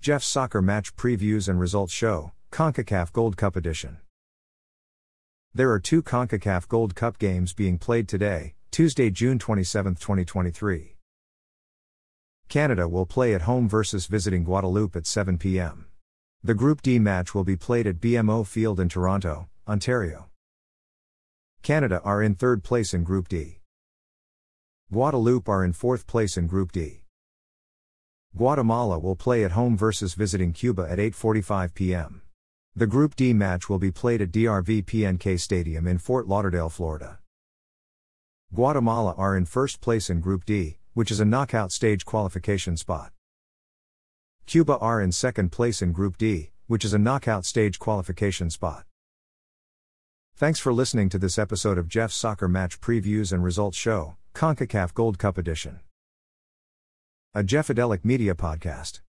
Jeff's Soccer Match Previews and Results Show, CONCACAF Gold Cup Edition. There are two CONCACAF Gold Cup games being played today, Tuesday, June 27, 2023. Canada will play at home versus visiting Guadeloupe at 7 p.m. The Group D match will be played at BMO Field in Toronto, Ontario. Canada are in third place in Group D. Guadeloupe are in fourth place in Group D. Guatemala will play at home versus visiting Cuba at 8:45 p.m. The Group D match will be played at DRV PNK Stadium in Fort Lauderdale, Florida. Guatemala are in first place in Group D, which is a knockout stage qualification spot. Cuba are in second place in Group D, which is a knockout stage qualification spot. Thanks for listening to this episode of Jeff's Soccer Match Previews and Results Show, CONCACAF Gold Cup Edition. A Jeffadelic Media Podcast.